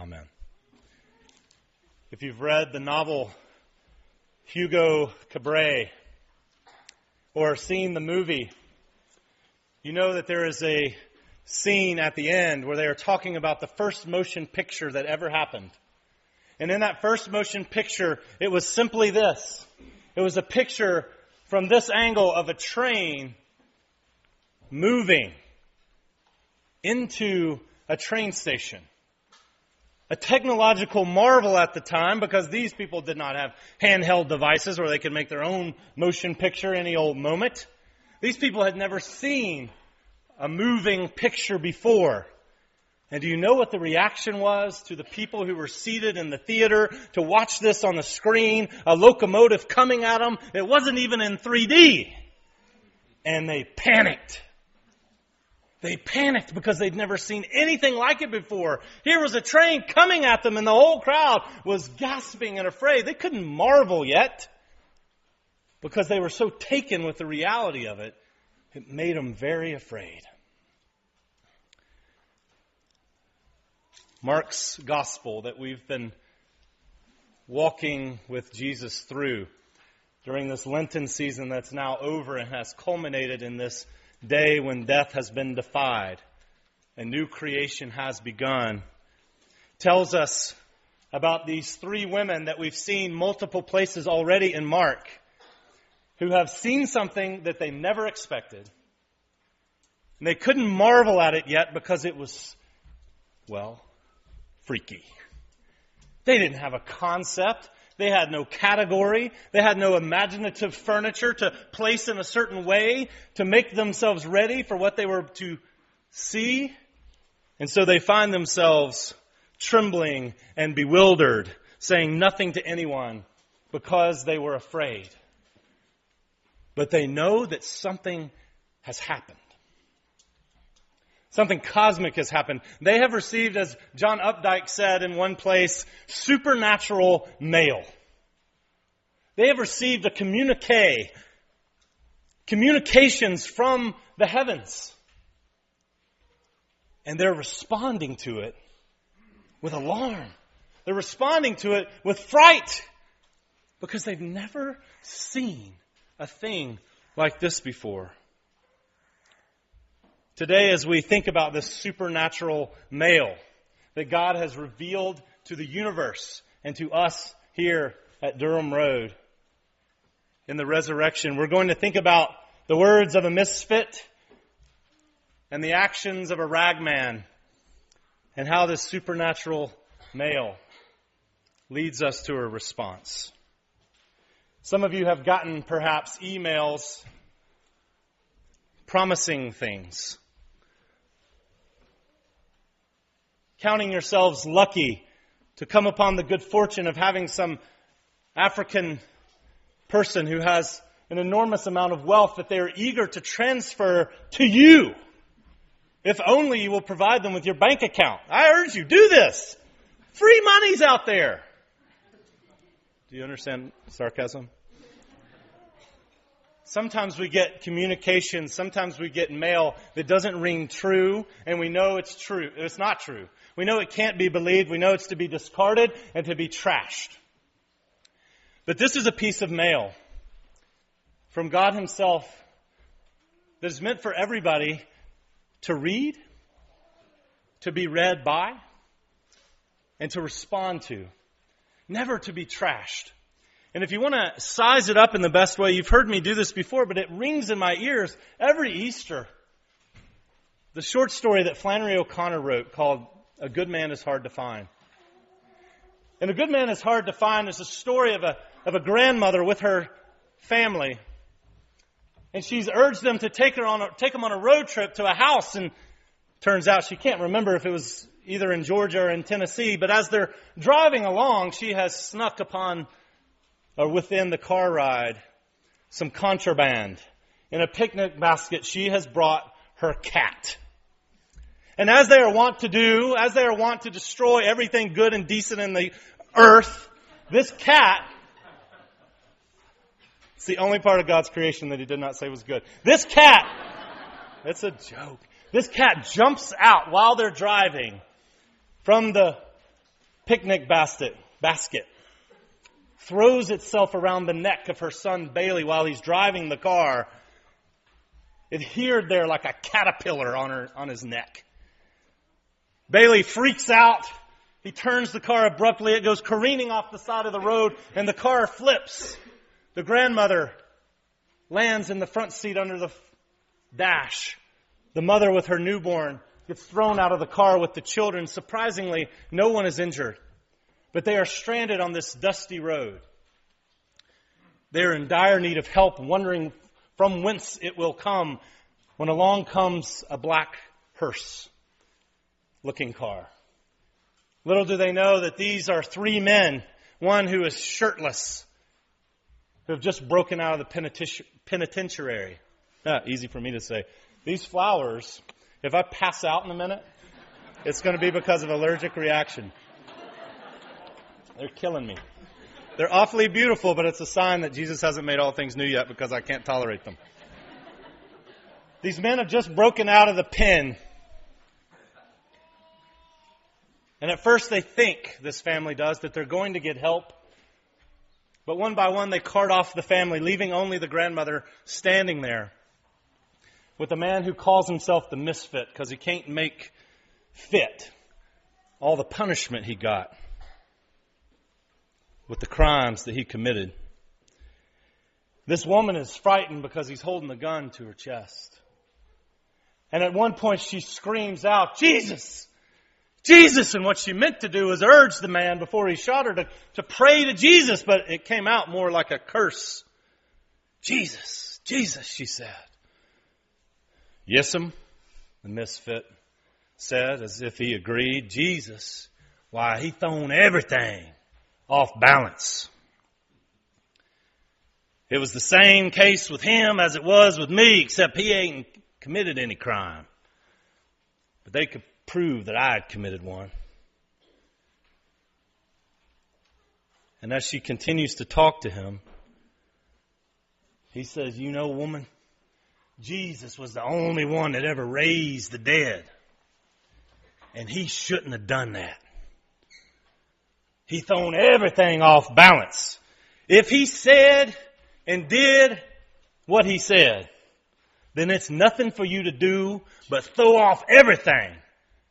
Amen. If you've read the novel Hugo Cabret or seen the movie, you know that there is a scene at the end where they are talking about the first motion picture that ever happened. And in that first motion picture, it was simply this. It was a picture from this angle of a train moving into a train station. A technological marvel at the time because these people did not have handheld devices where they could make their own motion picture any old moment. These people had never seen a moving picture before. And do you know what the reaction was to the people who were seated in the theater to watch this on the screen? A locomotive coming at them. It wasn't even in 3D. And they panicked. They panicked because they'd never seen anything like it before. Here was a train coming at them and the whole crowd was gasping and afraid. They couldn't marvel yet because they were so taken with the reality of it. It made them very afraid. Mark's gospel that we've been walking with Jesus through during this Lenten season that's now over and has culminated in this day when death has been defied and new creation has begun, tells us about these three women that we've seen multiple places already in Mark who have seen something that they never expected. And they couldn't marvel at it yet because it was, well, freaky. They didn't have a concept. They had no category. They had no imaginative furniture to place in a certain way to make themselves ready for what they were to see. And so they find themselves trembling and bewildered, saying nothing to anyone because they were afraid. But they know that something has happened. Something cosmic has happened. They have received, as John Updike said in one place, supernatural mail. They have received a communique, communications from the heavens. And they're responding to it with alarm. They're responding to it with fright because they've never seen a thing like this before. Today, as we think about this supernatural mail that God has revealed to the universe and to us here at Durham Road in the resurrection, we're going to think about the words of a misfit and the actions of a ragman and how this supernatural mail leads us to a response. Some of you have gotten perhaps emails promising things. Counting yourselves lucky to come upon the good fortune of having some African person who has an enormous amount of wealth that they are eager to transfer to you. If only you will provide them with your bank account. I urge you, do this. Free money's out there. Do you understand sarcasm? Sometimes we get communication, sometimes we get mail that doesn't ring true, and we know it's true. It's not true. We know it can't be believed. We know it's to be discarded and to be trashed. But this is a piece of mail from God Himself that is meant for everybody to read, to be read by, and to respond to. Never to be trashed. And if you want to size it up in the best way, you've heard me do this before, but it rings in my ears every Easter. The short story that Flannery O'Connor wrote called a good man is hard to find. And a good man is hard to find is a story of a, of a grandmother with her family. And she's urged them to take her on a, take them on a road trip to a house and turns out she can't remember if it was either in Georgia or in Tennessee, but as they're driving along, she has snuck upon or within the car ride some contraband. In a picnic basket, she has brought her cat. And as they are wont to do, as they are wont to destroy everything good and decent in the earth, this cat, it's the only part of God's creation that he did not say was good. This cat, it's a joke. This cat jumps out while they're driving from the picnic basket, basket throws itself around the neck of her son Bailey while he's driving the car, adhered there like a caterpillar on, her, on his neck. Bailey freaks out. He turns the car abruptly. It goes careening off the side of the road and the car flips. The grandmother lands in the front seat under the dash. The mother with her newborn gets thrown out of the car with the children. Surprisingly, no one is injured. But they are stranded on this dusty road. They're in dire need of help, wondering from whence it will come when along comes a black hearse looking car. Little do they know that these are three men, one who is shirtless, who have just broken out of the penitentiary. Ah, easy for me to say. These flowers, if I pass out in a minute, it's going to be because of allergic reaction. They're killing me. They're awfully beautiful, but it's a sign that Jesus hasn't made all things new yet because I can't tolerate them. These men have just broken out of the pen. And at first they think, this family does, that they're going to get help. But one by one they cart off the family, leaving only the grandmother standing there with a man who calls himself the misfit because he can't make fit all the punishment he got with the crimes that he committed. This woman is frightened because he's holding the gun to her chest. And at one point she screams out, Jesus! Jesus! And what she meant to do was urge the man before he shot her to, to pray to Jesus, but it came out more like a curse. Jesus! Jesus, she said. Yes'm, the misfit said as if he agreed. Jesus, why, he thrown everything off balance. It was the same case with him as it was with me, except he ain't committed any crime. But they could prove that I had committed one. And as she continues to talk to him, he says, You know, woman, Jesus was the only one that ever raised the dead. And he shouldn't have done that. He thrown everything off balance. If he said and did what he said, then it's nothing for you to do but throw off everything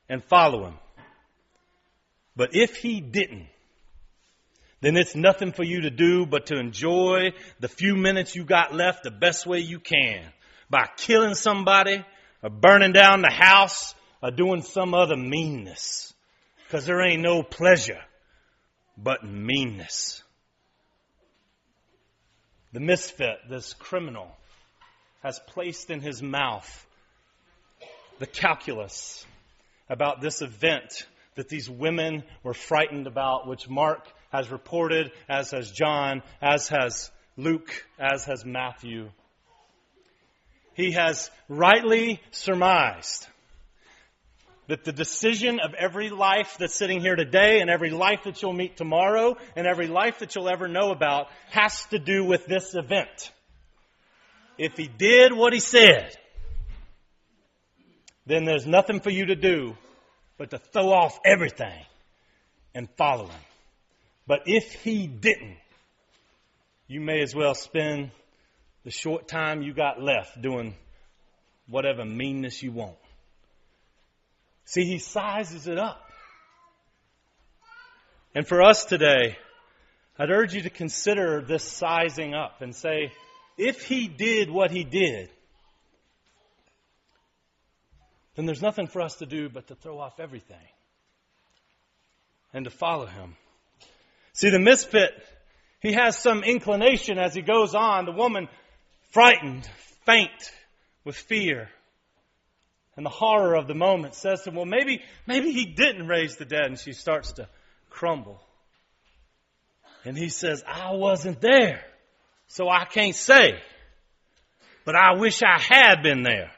and follow him. But if he didn't, then it's nothing for you to do but to enjoy the few minutes you got left the best way you can by killing somebody or burning down the house or doing some other meanness. Cause there ain't no pleasure but meanness. The misfit, this criminal, has placed in his mouth the calculus about this event that these women were frightened about, which Mark has reported, as has John, as has Luke, as has Matthew. He has rightly surmised that the decision of every life that's sitting here today and every life that you'll meet tomorrow and every life that you'll ever know about has to do with this event. If he did what he said, then there's nothing for you to do but to throw off everything and follow him. But if he didn't, you may as well spend the short time you got left doing whatever meanness you want. See, he sizes it up. And for us today, I'd urge you to consider this sizing up and say, if he did what he did, then there's nothing for us to do but to throw off everything and to follow him. See, the misfit, he has some inclination as he goes on. The woman, frightened, faint with fear, and the horror of the moment says to him, well, maybe, maybe he didn't raise the dead. And she starts to crumble. And he says, I wasn't there, so I can't say. But I wish I had been there.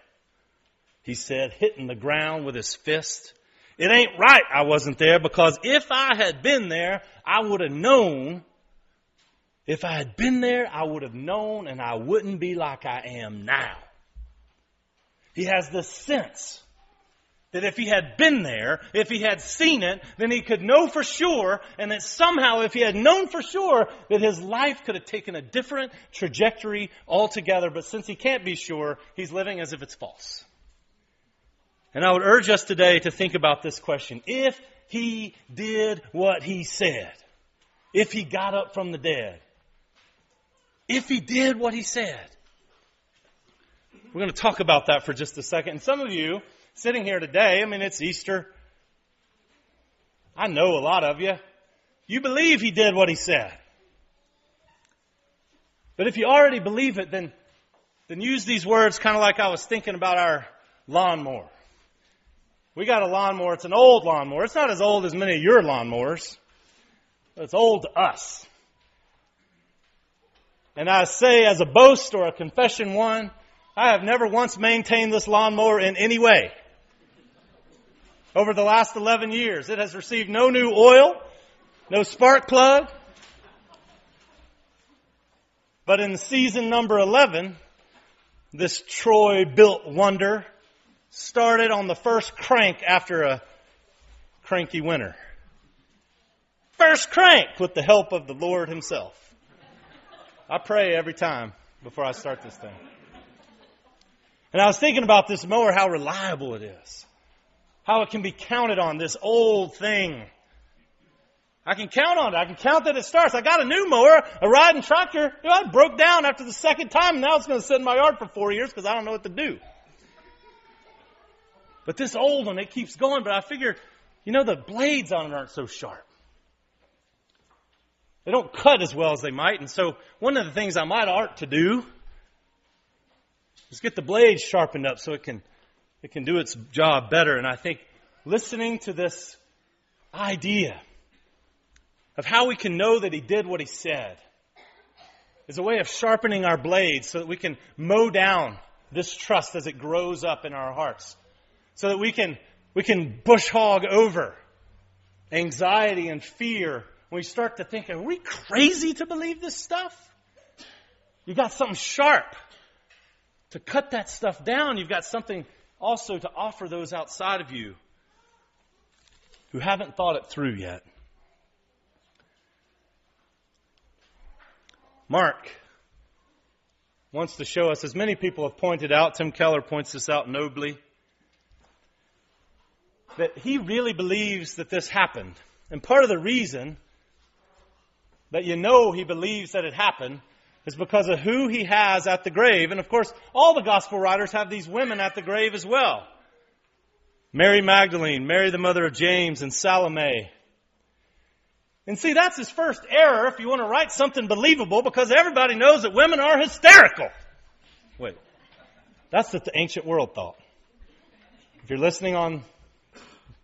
He said, hitting the ground with his fist. It ain't right I wasn't there because if I had been there, I would have known. If I had been there, I would have known and I wouldn't be like I am now. He has this sense that if he had been there, if he had seen it, then he could know for sure, and that somehow if he had known for sure, that his life could have taken a different trajectory altogether. But since he can't be sure, he's living as if it's false. And I would urge us today to think about this question. If he did what he said, if he got up from the dead, if he did what he said, we're going to talk about that for just a second. And some of you, sitting here today, I mean, it's Easter. I know a lot of you. You believe he did what he said. But if you already believe it, then, then use these words kind of like I was thinking about our lawnmower. We got a lawnmower. It's an old lawnmower. It's not as old as many of your lawnmowers. But it's old to us. And I say as a boast or a confession one, I have never once maintained this lawnmower in any way. Over the last 11 years, it has received no new oil, no spark plug. But in season number 11, this Troy-Bilt wonder started on the first crank after a cranky winter. First crank with the help of the Lord Himself. I pray every time before I start this thing. And I was thinking about this mower, how reliable it is how it can be counted on, this old thing. I can count on it. I can count that it starts. I got a new mower, a riding tractor. You know, I broke down after the second time, now it's going to sit in my yard for four years because I don't know what to do. But this old one, it keeps going. But I figure, you know, the blades on it aren't so sharp. They don't cut as well as they might. And so one of the things I might art to do is get the blade sharpened up so it can it can do its job better. And I think listening to this idea of how we can know that he did what he said is a way of sharpening our blades so that we can mow down this trust as it grows up in our hearts. So that we can, we can bush hog over anxiety and fear when we start to think, are we crazy to believe this stuff? You got something sharp to cut that stuff down. You've got something also to offer those outside of you who haven't thought it through yet. Mark wants to show us, as many people have pointed out, Tim Keller points this out nobly, that he really believes that this happened. And part of the reason that you know he believes that it happened is because of who he has at the grave. And of course, all the gospel writers have these women at the grave as well. Mary Magdalene, Mary the mother of James, and Salome. And see, that's his first error if you want to write something believable because everybody knows that women are hysterical. Wait. That's what the ancient world thought. If you're listening on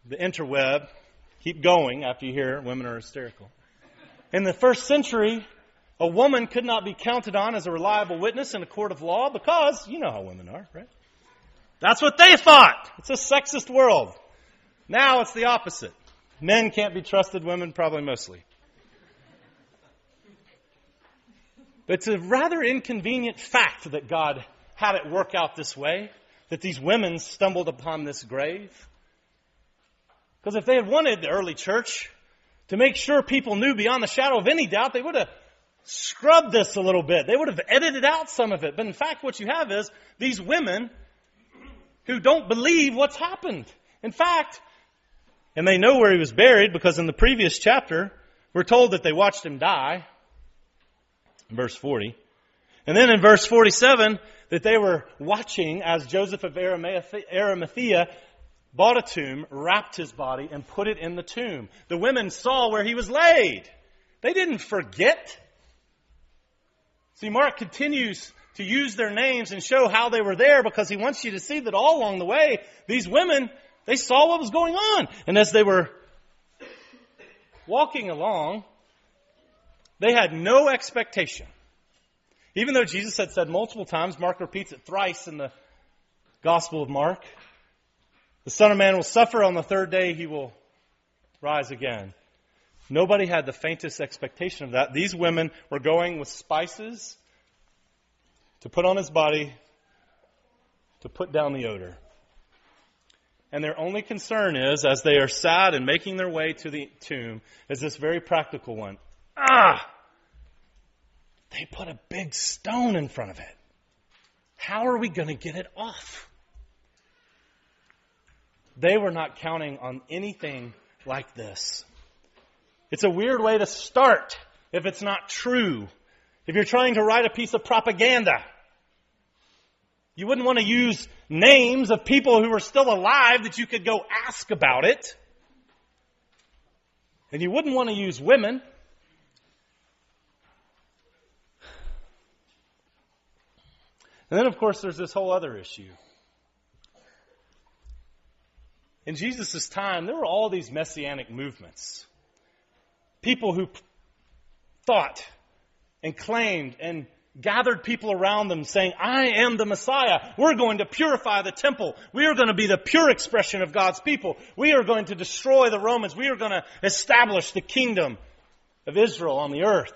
the interweb, keep going after you hear women are hysterical. In the first century, a woman could not be counted on as a reliable witness in a court of law because you know how women are, right? That's what they thought. It's a sexist world. Now it's the opposite. Men can't be trusted, women probably mostly. But it's a rather inconvenient fact that God had it work out this way, that these women stumbled upon this grave. Because if they had wanted the early church to make sure people knew beyond the shadow of any doubt, they would have scrubbed this a little bit. They would have edited out some of it. But in fact, what you have is these women who don't believe what's happened. In fact, and they know where he was buried because in the previous chapter, we're told that they watched him die. Verse 40. And then in verse 47, that they were watching as Joseph of Arimathea bought a tomb, wrapped his body, and put it in the tomb. The women saw where he was laid. They didn't forget. See, Mark continues to use their names and show how they were there because he wants you to see that all along the way, these women, they saw what was going on. And as they were walking along, they had no expectation. Even though Jesus had said multiple times, Mark repeats it thrice in the Gospel of Mark, the Son of Man will suffer on the third day, he will rise again. Nobody had the faintest expectation of that. These women were going with spices to put on his body to put down the odor. And their only concern is, as they are sad and making their way to the tomb, is this very practical one. Ah! They put a big stone in front of it. How are we going to get it off? They were not counting on anything like this. It's a weird way to start if it's not true. If you're trying to write a piece of propaganda, you wouldn't want to use names of people who are still alive that you could go ask about it. And you wouldn't want to use women. And then, of course, there's this whole other issue. In Jesus' time, there were all these messianic movements. People who thought and claimed and gathered people around them saying, I am the Messiah. We're going to purify the temple. We are going to be the pure expression of God's people. We are going to destroy the Romans. We are going to establish the kingdom of Israel on the earth.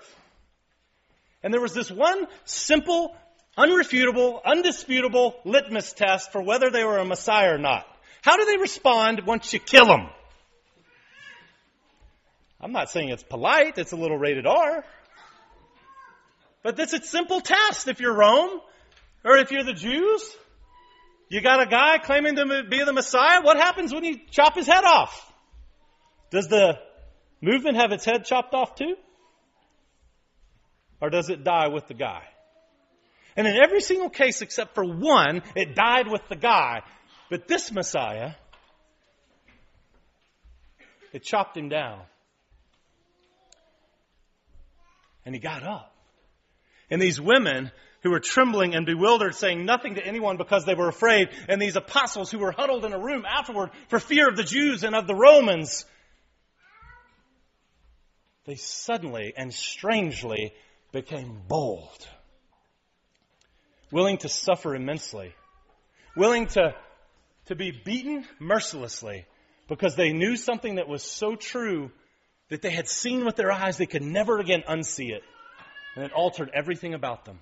And there was this one simple, unrefutable, undisputable litmus test for whether they were a Messiah or not. How do they respond once you kill them? I'm not saying it's polite, it's a little rated R. But it's a simple test if you're Rome or if you're the Jews. You got a guy claiming to be the Messiah. What happens when you chop his head off? Does the movement have its head chopped off too? Or does it die with the guy? And in every single case except for one, it died with the guy. But this Messiah, it chopped him down. And he got up. And these women who were trembling and bewildered, saying nothing to anyone because they were afraid, and these apostles who were huddled in a room afterward for fear of the Jews and of the Romans, they suddenly and strangely became bold, willing to suffer immensely, willing to to be beaten mercilessly because they knew something that was so true that they had seen with their eyes they could never again unsee it. And it altered everything about them.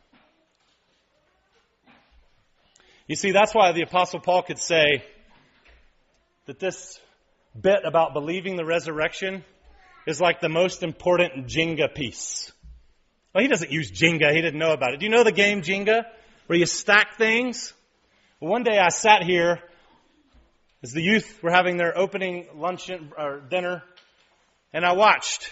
You see, that's why the Apostle Paul could say that this bit about believing the resurrection is like the most important Jenga piece. Well, he doesn't use Jenga. He didn't know about it. Do you know the game Jenga? Where you stack things? Well, one day I sat here as the youth were having their opening luncheon or dinner, and I watched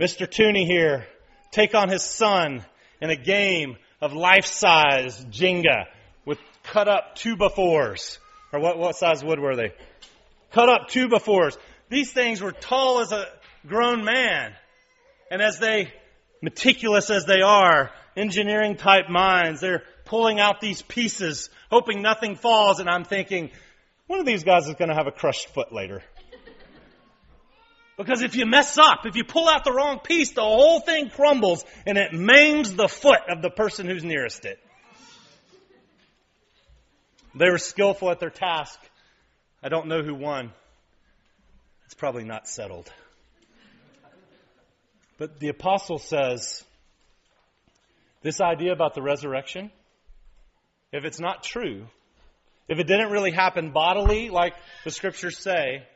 Mr. Tooney here take on his son in a game of life-size Jenga with cut up two by fours. Or what, what size wood were they? Cut up two by fours. These things were tall as a grown man. And as they, meticulous as they are, engineering type minds, they're pulling out these pieces, hoping nothing falls, and I'm thinking, one of these guys is going to have a crushed foot later. Because if you mess up, if you pull out the wrong piece, the whole thing crumbles and it maims the foot of the person who's nearest it. They were skillful at their task. I don't know who won. It's probably not settled. But the apostle says this idea about the resurrection, if it's not true, if it didn't really happen bodily, like the scriptures say,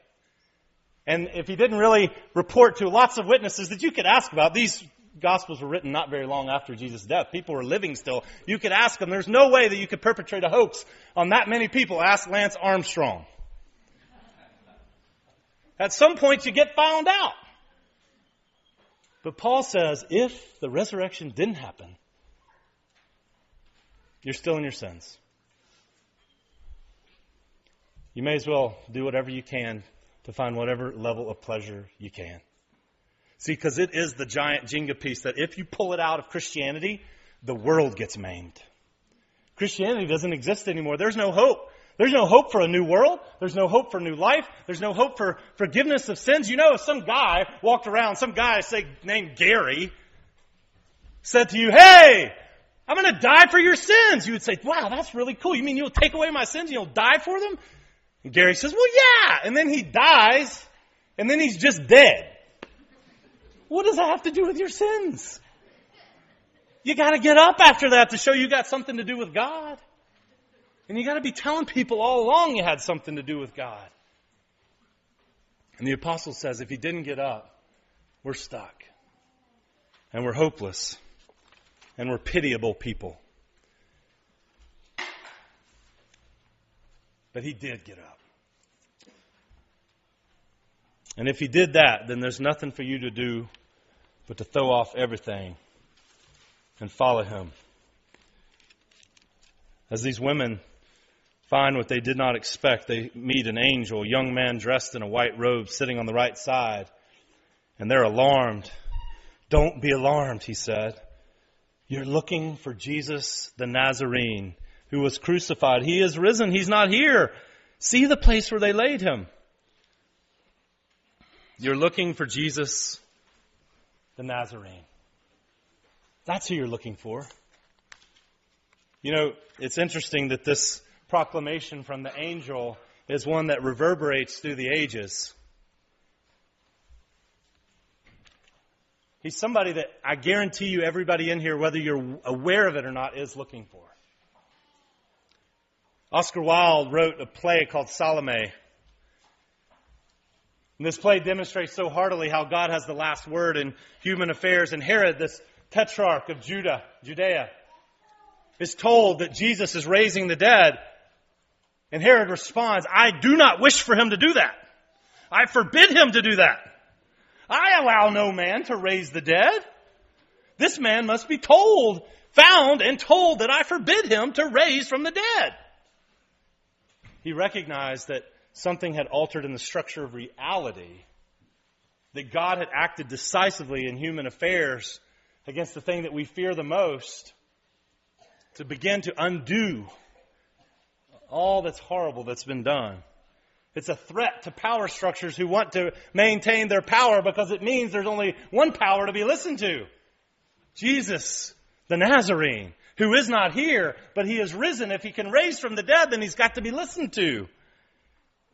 and if he didn't really report to lots of witnesses that you could ask about, these gospels were written not very long after Jesus' death. People were living still. You could ask them. There's no way that you could perpetrate a hoax on that many people. Ask Lance Armstrong. At some point you get found out. But Paul says if the resurrection didn't happen, you're still in your sins you may as well do whatever you can to find whatever level of pleasure you can. See, because it is the giant Jenga piece that if you pull it out of Christianity, the world gets maimed. Christianity doesn't exist anymore. There's no hope. There's no hope for a new world. There's no hope for new life. There's no hope for forgiveness of sins. You know, if some guy walked around, some guy, say, named Gary, said to you, Hey, I'm going to die for your sins. You would say, Wow, that's really cool. You mean you'll take away my sins and you'll die for them? And Gary says, well, yeah. And then he dies, and then he's just dead. What does that have to do with your sins? You gotta get up after that to show you got something to do with God. And you got to be telling people all along you had something to do with God. And the apostle says if he didn't get up, we're stuck. And we're hopeless. And we're pitiable people. But he did get up. And if he did that, then there's nothing for you to do but to throw off everything and follow him. As these women find what they did not expect, they meet an angel, a young man dressed in a white robe sitting on the right side, and they're alarmed. Don't be alarmed, he said. You're looking for Jesus the Nazarene who was crucified. He is risen. He's not here. See the place where they laid him. You're looking for Jesus the Nazarene. That's who you're looking for. You know, it's interesting that this proclamation from the angel is one that reverberates through the ages. He's somebody that I guarantee you everybody in here, whether you're aware of it or not, is looking for. Oscar Wilde wrote a play called Salome. And this play demonstrates so heartily how God has the last word in human affairs. And Herod, this tetrarch of Judah, Judea, is told that Jesus is raising the dead. And Herod responds, I do not wish for him to do that. I forbid him to do that. I allow no man to raise the dead. This man must be told, found and told that I forbid him to raise from the dead. He recognized that something had altered in the structure of reality, that God had acted decisively in human affairs against the thing that we fear the most to begin to undo all that's horrible that's been done. It's a threat to power structures who want to maintain their power because it means there's only one power to be listened to. Jesus, the Nazarene, who is not here, but he is risen. If he can raise from the dead, then he's got to be listened to.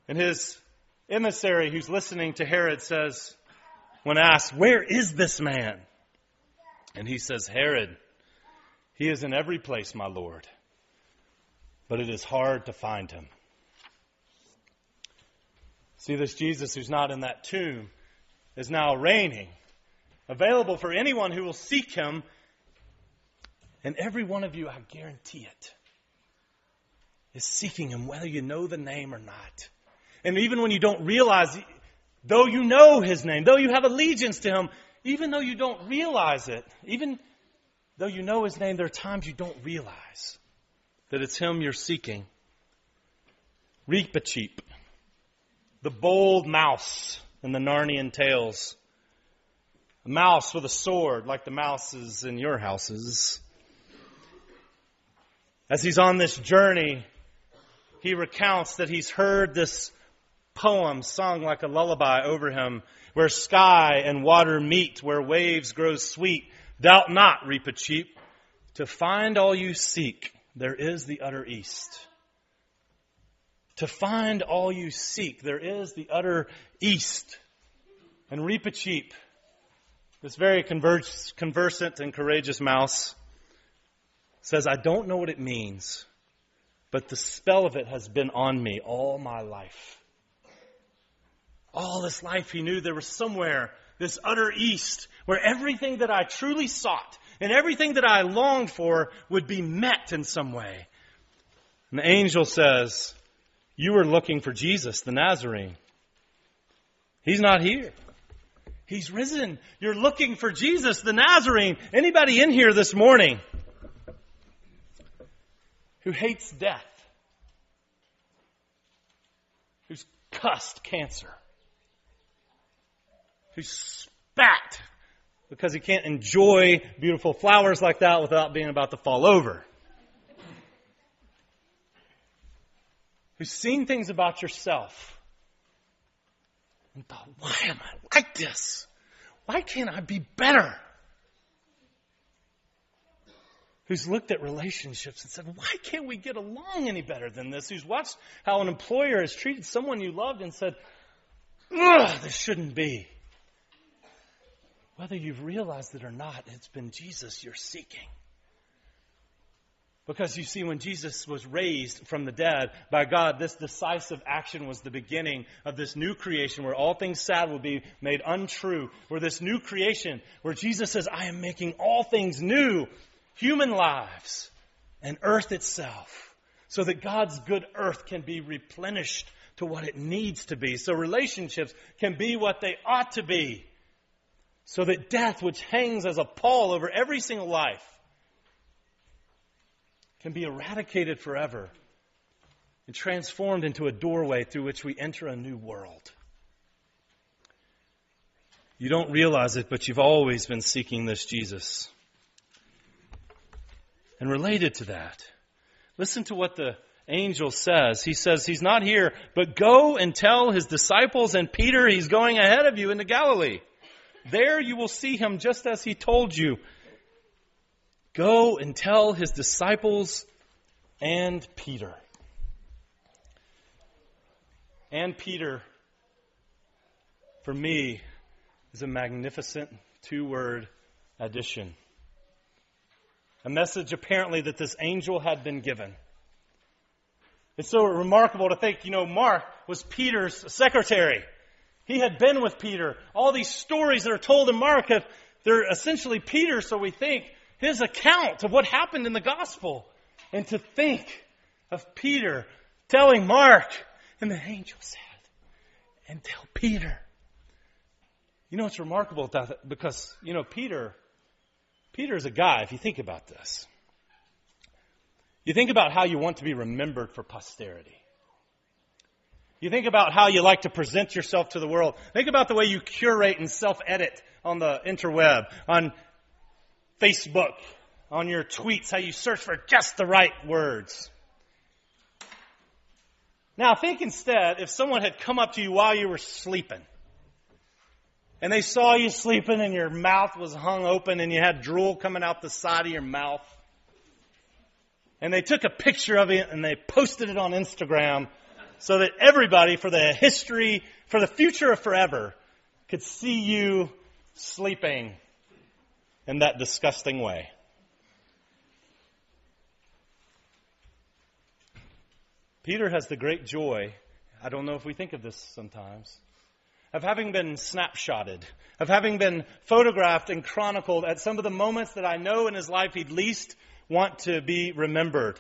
And his emissary who's listening to Herod says, when asked, Where is this man? And he says, Herod, he is in every place, my Lord, but it is hard to find him. See, this Jesus who's not in that tomb is now reigning, available for anyone who will seek him. And every one of you, I guarantee it, is seeking him, whether you know the name or not. And even when you don't realize, though you know his name, though you have allegiance to him, even though you don't realize it, even though you know his name, there are times you don't realize that it's him you're seeking. Reepicheep the bold mouse in the Narnian tales. A mouse with a sword, like the mouses in your houses. As he's on this journey, he recounts that he's heard this poem sung like a lullaby over him, where sky and water meet, where waves grow sweet. Doubt not, Reepicheep, to find all you seek, there is the utter east. To find all you seek, there is the utter east. And Reepicheep, this very converse, conversant and courageous mouse, says, I don't know what it means, but the spell of it has been on me all my life. All this life, he knew there was somewhere, this utter east, where everything that I truly sought and everything that I longed for would be met in some way. And the angel says, you were looking for Jesus, the Nazarene. He's not here. He's risen. You're looking for Jesus, the Nazarene. Anybody in here this morning who hates death? Who's cussed cancer? Who's spat because he can't enjoy beautiful flowers like that without being about to fall over? who's seen things about yourself and thought, why am I like this? Why can't I be better? Who's looked at relationships and said, why can't we get along any better than this? Who's watched how an employer has treated someone you loved and said, ugh, this shouldn't be. Whether you've realized it or not, it's been Jesus you're seeking. Because you see, when Jesus was raised from the dead by God, this decisive action was the beginning of this new creation where all things sad will be made untrue. Where this new creation, where Jesus says, I am making all things new, human lives and earth itself, so that God's good earth can be replenished to what it needs to be. So relationships can be what they ought to be. So that death, which hangs as a pall over every single life, can be eradicated forever and transformed into a doorway through which we enter a new world. You don't realize it, but you've always been seeking this Jesus. And related to that, listen to what the angel says. He says, He's not here, but go and tell his disciples and Peter he's going ahead of you into Galilee. There you will see him just as he told you. Go and tell his disciples and Peter. And Peter, for me, is a magnificent two word addition. A message apparently that this angel had been given. It's so remarkable to think, you know, Mark was Peter's secretary. He had been with Peter. All these stories that are told in Mark, have, they're essentially Peter, so we think his account of what happened in the gospel. And to think of Peter telling Mark, and the angel said, and tell Peter. You know, it's remarkable that because, you know, Peter, Peter is a guy, if you think about this. You think about how you want to be remembered for posterity. You think about how you like to present yourself to the world. Think about the way you curate and self edit on the interweb, on Facebook, on your tweets, how you search for just the right words. Now think instead if someone had come up to you while you were sleeping and they saw you sleeping and your mouth was hung open and you had drool coming out the side of your mouth and they took a picture of it and they posted it on Instagram so that everybody for the history, for the future of forever could see you sleeping in that disgusting way. Peter has the great joy, I don't know if we think of this sometimes, of having been snapshotted, of having been photographed and chronicled at some of the moments that I know in his life he'd least want to be remembered.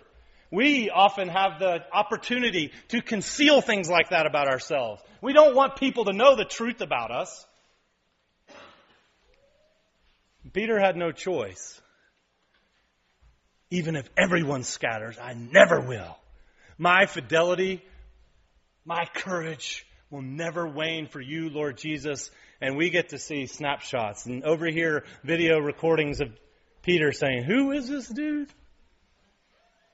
We often have the opportunity to conceal things like that about ourselves. We don't want people to know the truth about us. Peter had no choice. Even if everyone scatters, I never will. My fidelity, my courage will never wane for you, Lord Jesus. And we get to see snapshots and over here video recordings of Peter saying, Who is this dude?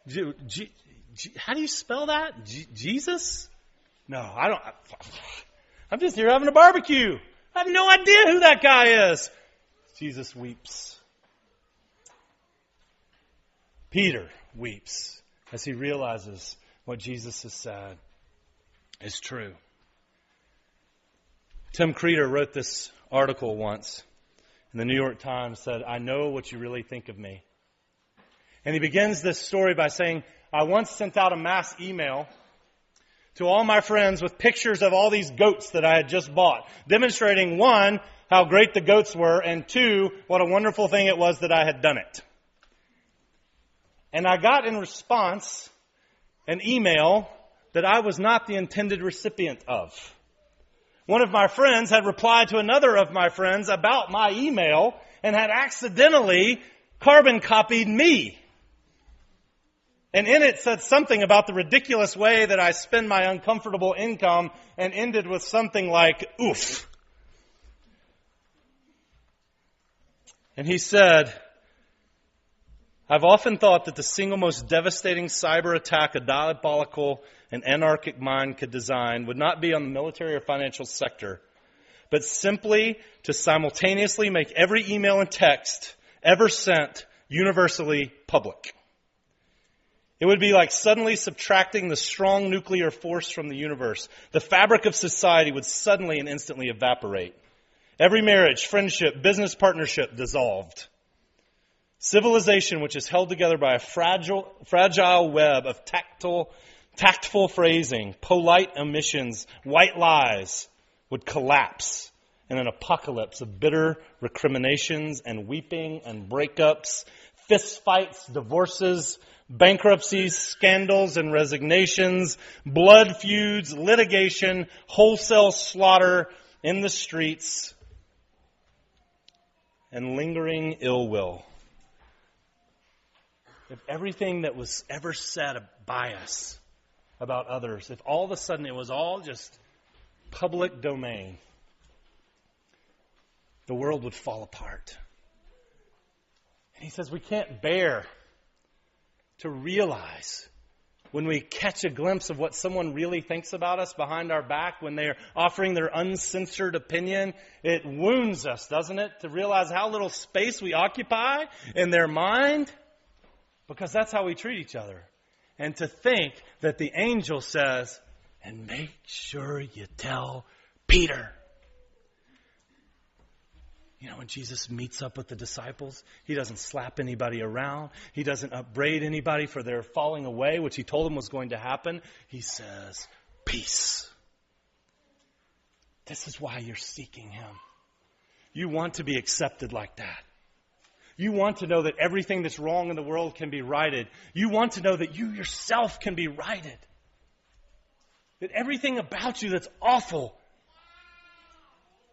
G- G- G- how do you spell that? Jesus? No, I don't. I'm just here having a barbecue. I have no idea who that guy is. Jesus weeps. Peter weeps as he realizes what Jesus has said is true. Tim Kreider wrote this article once in the New York Times said, I know what you really think of me. And he begins this story by saying, I once sent out a mass email to all my friends with pictures of all these goats that I had just bought, demonstrating one, how great the goats were, and two, what a wonderful thing it was that I had done it. And I got in response an email that I was not the intended recipient of. One of my friends had replied to another of my friends about my email and had accidentally carbon copied me. And in it said something about the ridiculous way that I spend my uncomfortable income and ended with something like, oof. And he said, I've often thought that the single most devastating cyber attack a diabolical and anarchic mind could design would not be on the military or financial sector, but simply to simultaneously make every email and text ever sent universally public. It would be like suddenly subtracting the strong nuclear force from the universe. The fabric of society would suddenly and instantly evaporate. Every marriage, friendship, business partnership dissolved. Civilization, which is held together by a fragile, fragile web of tactile, tactful phrasing, polite omissions, white lies, would collapse in an apocalypse of bitter recriminations and weeping and breakups, fistfights, divorces, bankruptcies, scandals and resignations, blood feuds, litigation, wholesale slaughter in the streets, and lingering ill will. If everything that was ever said by us about others, if all of a sudden it was all just public domain, the world would fall apart. And he says we can't bear to realize when we catch a glimpse of what someone really thinks about us behind our back, when they're offering their uncensored opinion, it wounds us, doesn't it? To realize how little space we occupy in their mind, because that's how we treat each other. And to think that the angel says, and make sure you tell Peter. You know, when Jesus meets up with the disciples, he doesn't slap anybody around. He doesn't upbraid anybody for their falling away, which he told them was going to happen. He says, Peace. This is why you're seeking him. You want to be accepted like that. You want to know that everything that's wrong in the world can be righted. You want to know that you yourself can be righted. That everything about you that's awful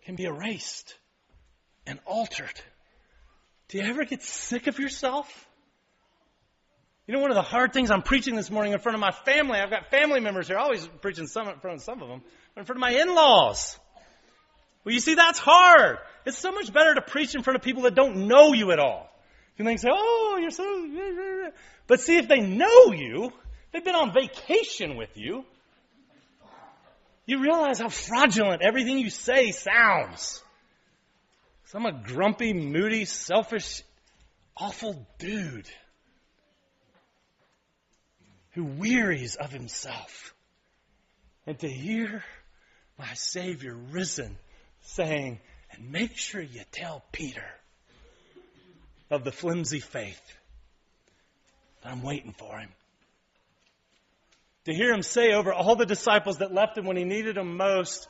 can be erased and altered. Do you ever get sick of yourself? You know, one of the hard things I'm preaching this morning in front of my family, I've got family members here, always preaching some in front of some of them, but in front of my in-laws. Well, you see, that's hard. It's so much better to preach in front of people that don't know you at all. You can say, oh, you're so, but see, if they know you, they've been on vacation with you, you realize how fraudulent everything you say sounds. So I'm a grumpy, moody, selfish, awful dude who wearies of himself. And to hear my Savior risen saying, and make sure you tell Peter of the flimsy faith that I'm waiting for him. To hear him say over all the disciples that left him when he needed them most,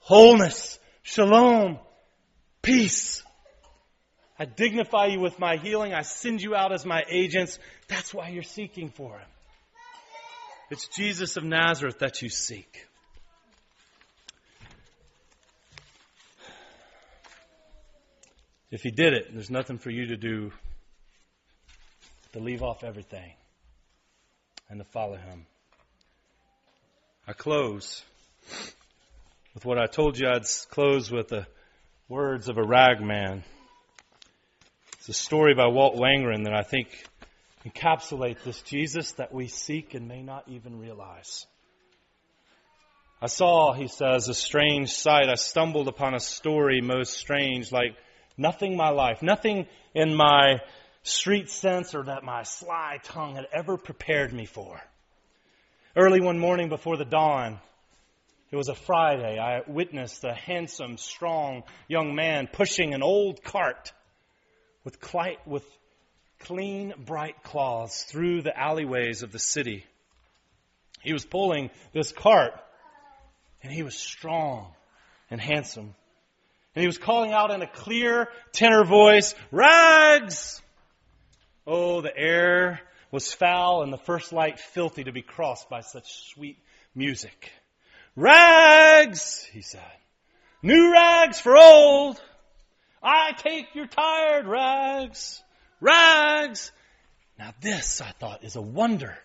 wholeness, shalom, peace. I dignify you with my healing. I send you out as my agents. That's why you're seeking for him. It's Jesus of Nazareth that you seek. If he did it, there's nothing for you to do But to leave off everything and to follow him. I close with what I told you I'd close with the words of a ragman. It's a story by Walt Wangerin that I think encapsulates this Jesus that we seek and may not even realize. I saw, he says, a strange sight. I stumbled upon a story most strange, like nothing in my life, nothing in my street sense or that my sly tongue had ever prepared me for. Early one morning before the dawn, it was a Friday, I witnessed a handsome, strong young man pushing an old cart with, with clean, bright cloths through the alleyways of the city. He was pulling this cart, and he was strong and handsome. And he was calling out in a clear tenor voice, Rags! Oh, the air was foul and the first light filthy to be crossed by such sweet music. Rags, he said. New rags for old. I take your tired rags. Rags. Now this, I thought, is a wonder.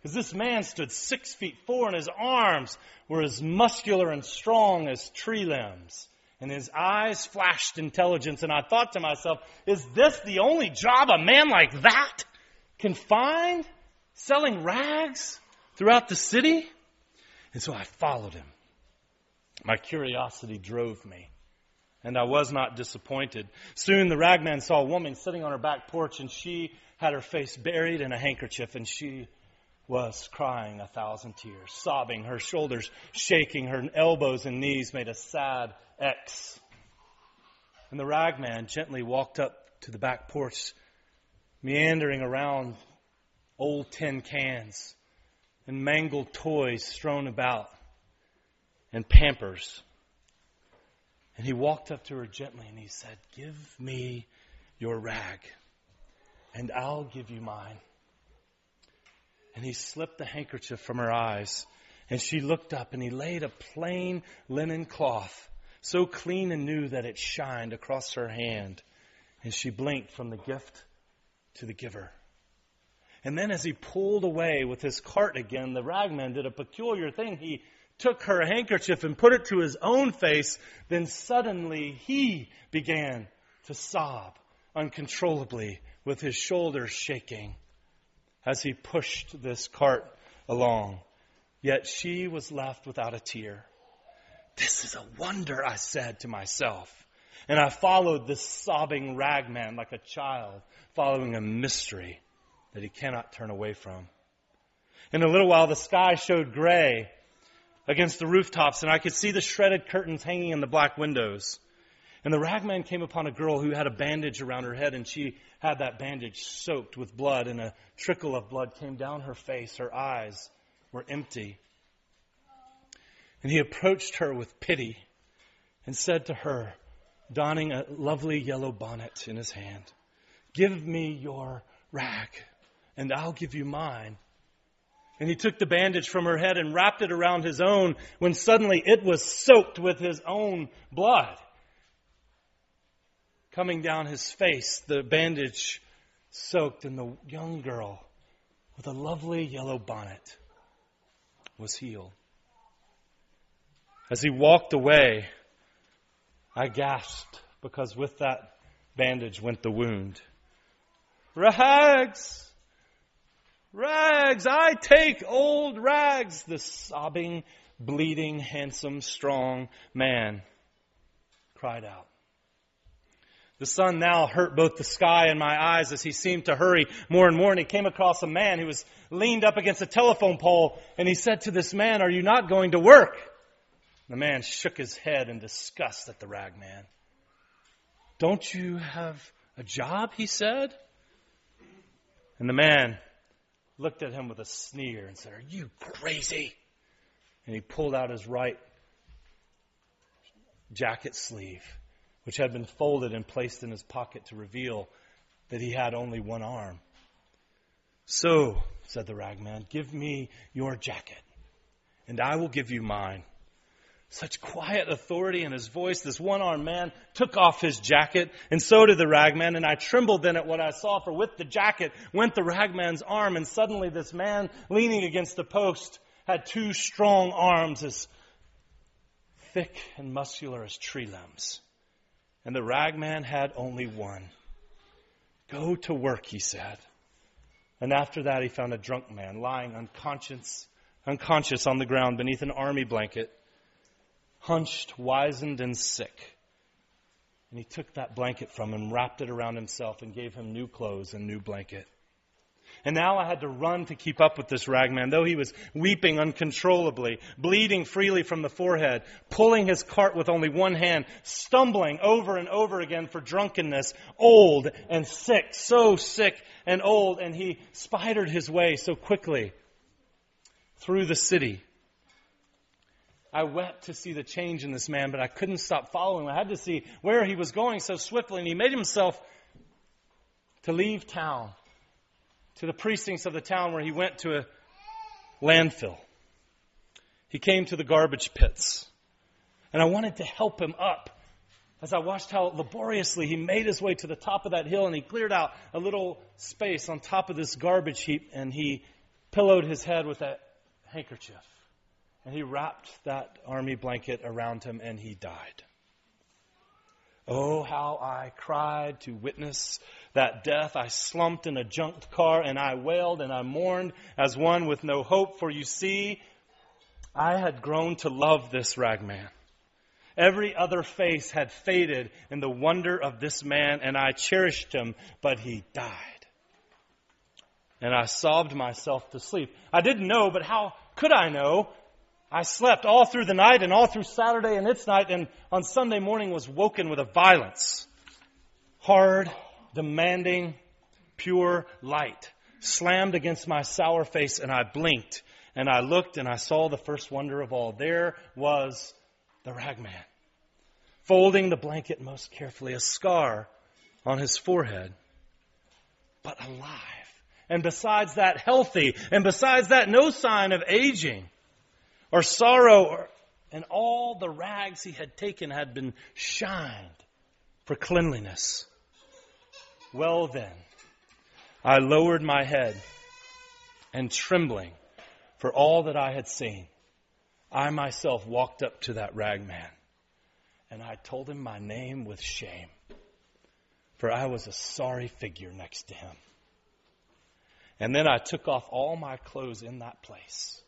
Because this man stood six feet four and his arms were as muscular and strong as tree limbs and his eyes flashed intelligence. And I thought to myself, is this the only job a man like that can find? Selling rags throughout the city? And so I followed him. My curiosity drove me. And I was not disappointed. Soon the ragman saw a woman sitting on her back porch and she had her face buried in a handkerchief and she was crying a thousand tears, sobbing, her shoulders shaking, her elbows and knees made a sad X. And the ragman gently walked up to the back porch, meandering around old tin cans and mangled toys strewn about and pampers. And he walked up to her gently and he said, Give me your rag, and I'll give you mine. And he slipped the handkerchief from her eyes, and she looked up, and he laid a plain linen cloth, so clean and new that it shined across her hand. And she blinked from the gift to the giver. And then as he pulled away with his cart again, the ragman did a peculiar thing. He took her handkerchief and put it to his own face. Then suddenly he began to sob uncontrollably with his shoulders shaking as he pushed this cart along. Yet she was left without a tear. This is a wonder, I said to myself. And I followed this sobbing ragman like a child following a mystery that he cannot turn away from. In a little while, the sky showed gray against the rooftops, and I could see the shredded curtains hanging in the black windows. And the ragman came upon a girl who had a bandage around her head, and she had that bandage soaked with blood, and a trickle of blood came down her face. Her eyes were empty. And he approached her with pity and said to her, donning a lovely yellow bonnet in his hand, Give me your rag and I'll give you mine. And he took the bandage from her head and wrapped it around his own when suddenly it was soaked with his own blood. Coming down his face, the bandage soaked, and the young girl with a lovely yellow bonnet was healed. As he walked away, I gasped because with that bandage went the wound. Rags! Rags, I take old rags, the sobbing, bleeding, handsome, strong man cried out. The sun now hurt both the sky and my eyes as he seemed to hurry more and more, and he came across a man who was leaned up against a telephone pole, and he said to this man, Are you not going to work? The man shook his head in disgust at the rag man. Don't you have a job? he said. And the man looked at him with a sneer and said, Are you crazy? And he pulled out his right jacket sleeve, which had been folded and placed in his pocket to reveal that he had only one arm. So, said the ragman, give me your jacket, and I will give you mine. Such quiet authority in his voice. This one armed man took off his jacket, and so did the ragman, and I trembled then at what I saw, for with the jacket went the ragman's arm, and suddenly this man leaning against the post had two strong arms as thick and muscular as tree limbs. And the ragman had only one. Go to work, he said. And after that, he found a drunk man lying unconscious, unconscious on the ground beneath an army blanket hunched, wizened, and sick. And he took that blanket from him, wrapped it around himself, and gave him new clothes and new blanket. And now I had to run to keep up with this ragman, though he was weeping uncontrollably, bleeding freely from the forehead, pulling his cart with only one hand, stumbling over and over again for drunkenness, old and sick, so sick and old, and he spidered his way so quickly through the city I wept to see the change in this man, but I couldn't stop following. I had to see where he was going so swiftly, and he made himself to leave town, to the precincts of the town where he went to a landfill. He came to the garbage pits, and I wanted to help him up. As I watched how laboriously he made his way to the top of that hill and he cleared out a little space on top of this garbage heap and he pillowed his head with that handkerchief. And he wrapped that army blanket around him and he died. Oh, how I cried to witness that death. I slumped in a junked car and I wailed and I mourned as one with no hope. For you see, I had grown to love this ragman. Every other face had faded in the wonder of this man and I cherished him, but he died. And I sobbed myself to sleep. I didn't know, but how could I know I slept all through the night and all through Saturday and its night, and on Sunday morning was woken with a violence. Hard, demanding pure light, slammed against my sour face, and I blinked, and I looked, and I saw the first wonder of all. There was the ragman, folding the blanket most carefully, a scar on his forehead, but alive. And besides that, healthy. And besides that, no sign of aging or sorrow or, and all the rags he had taken had been shined for cleanliness. Well then, I lowered my head and trembling for all that I had seen, I myself walked up to that rag man and I told him my name with shame, for I was a sorry figure next to him. And then I took off all my clothes in that place.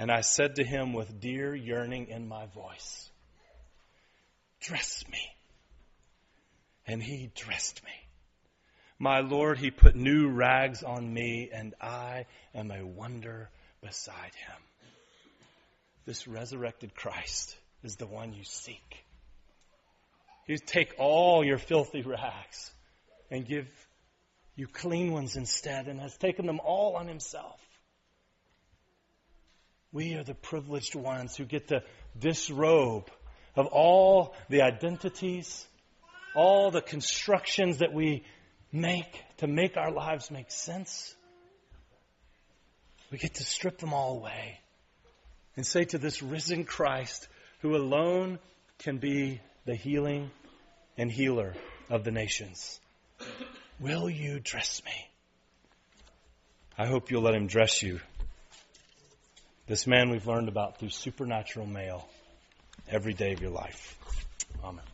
And I said to him with dear yearning in my voice, Dress me. And he dressed me. My Lord, he put new rags on me, and I am a wonder beside him. This resurrected Christ is the one you seek. He take all your filthy rags and give you clean ones instead, and has taken them all on himself. We are the privileged ones who get to disrobe of all the identities, all the constructions that we make to make our lives make sense. We get to strip them all away and say to this risen Christ, who alone can be the healing and healer of the nations, Will you dress me? I hope you'll let him dress you. This man we've learned about through supernatural mail every day of your life. Amen.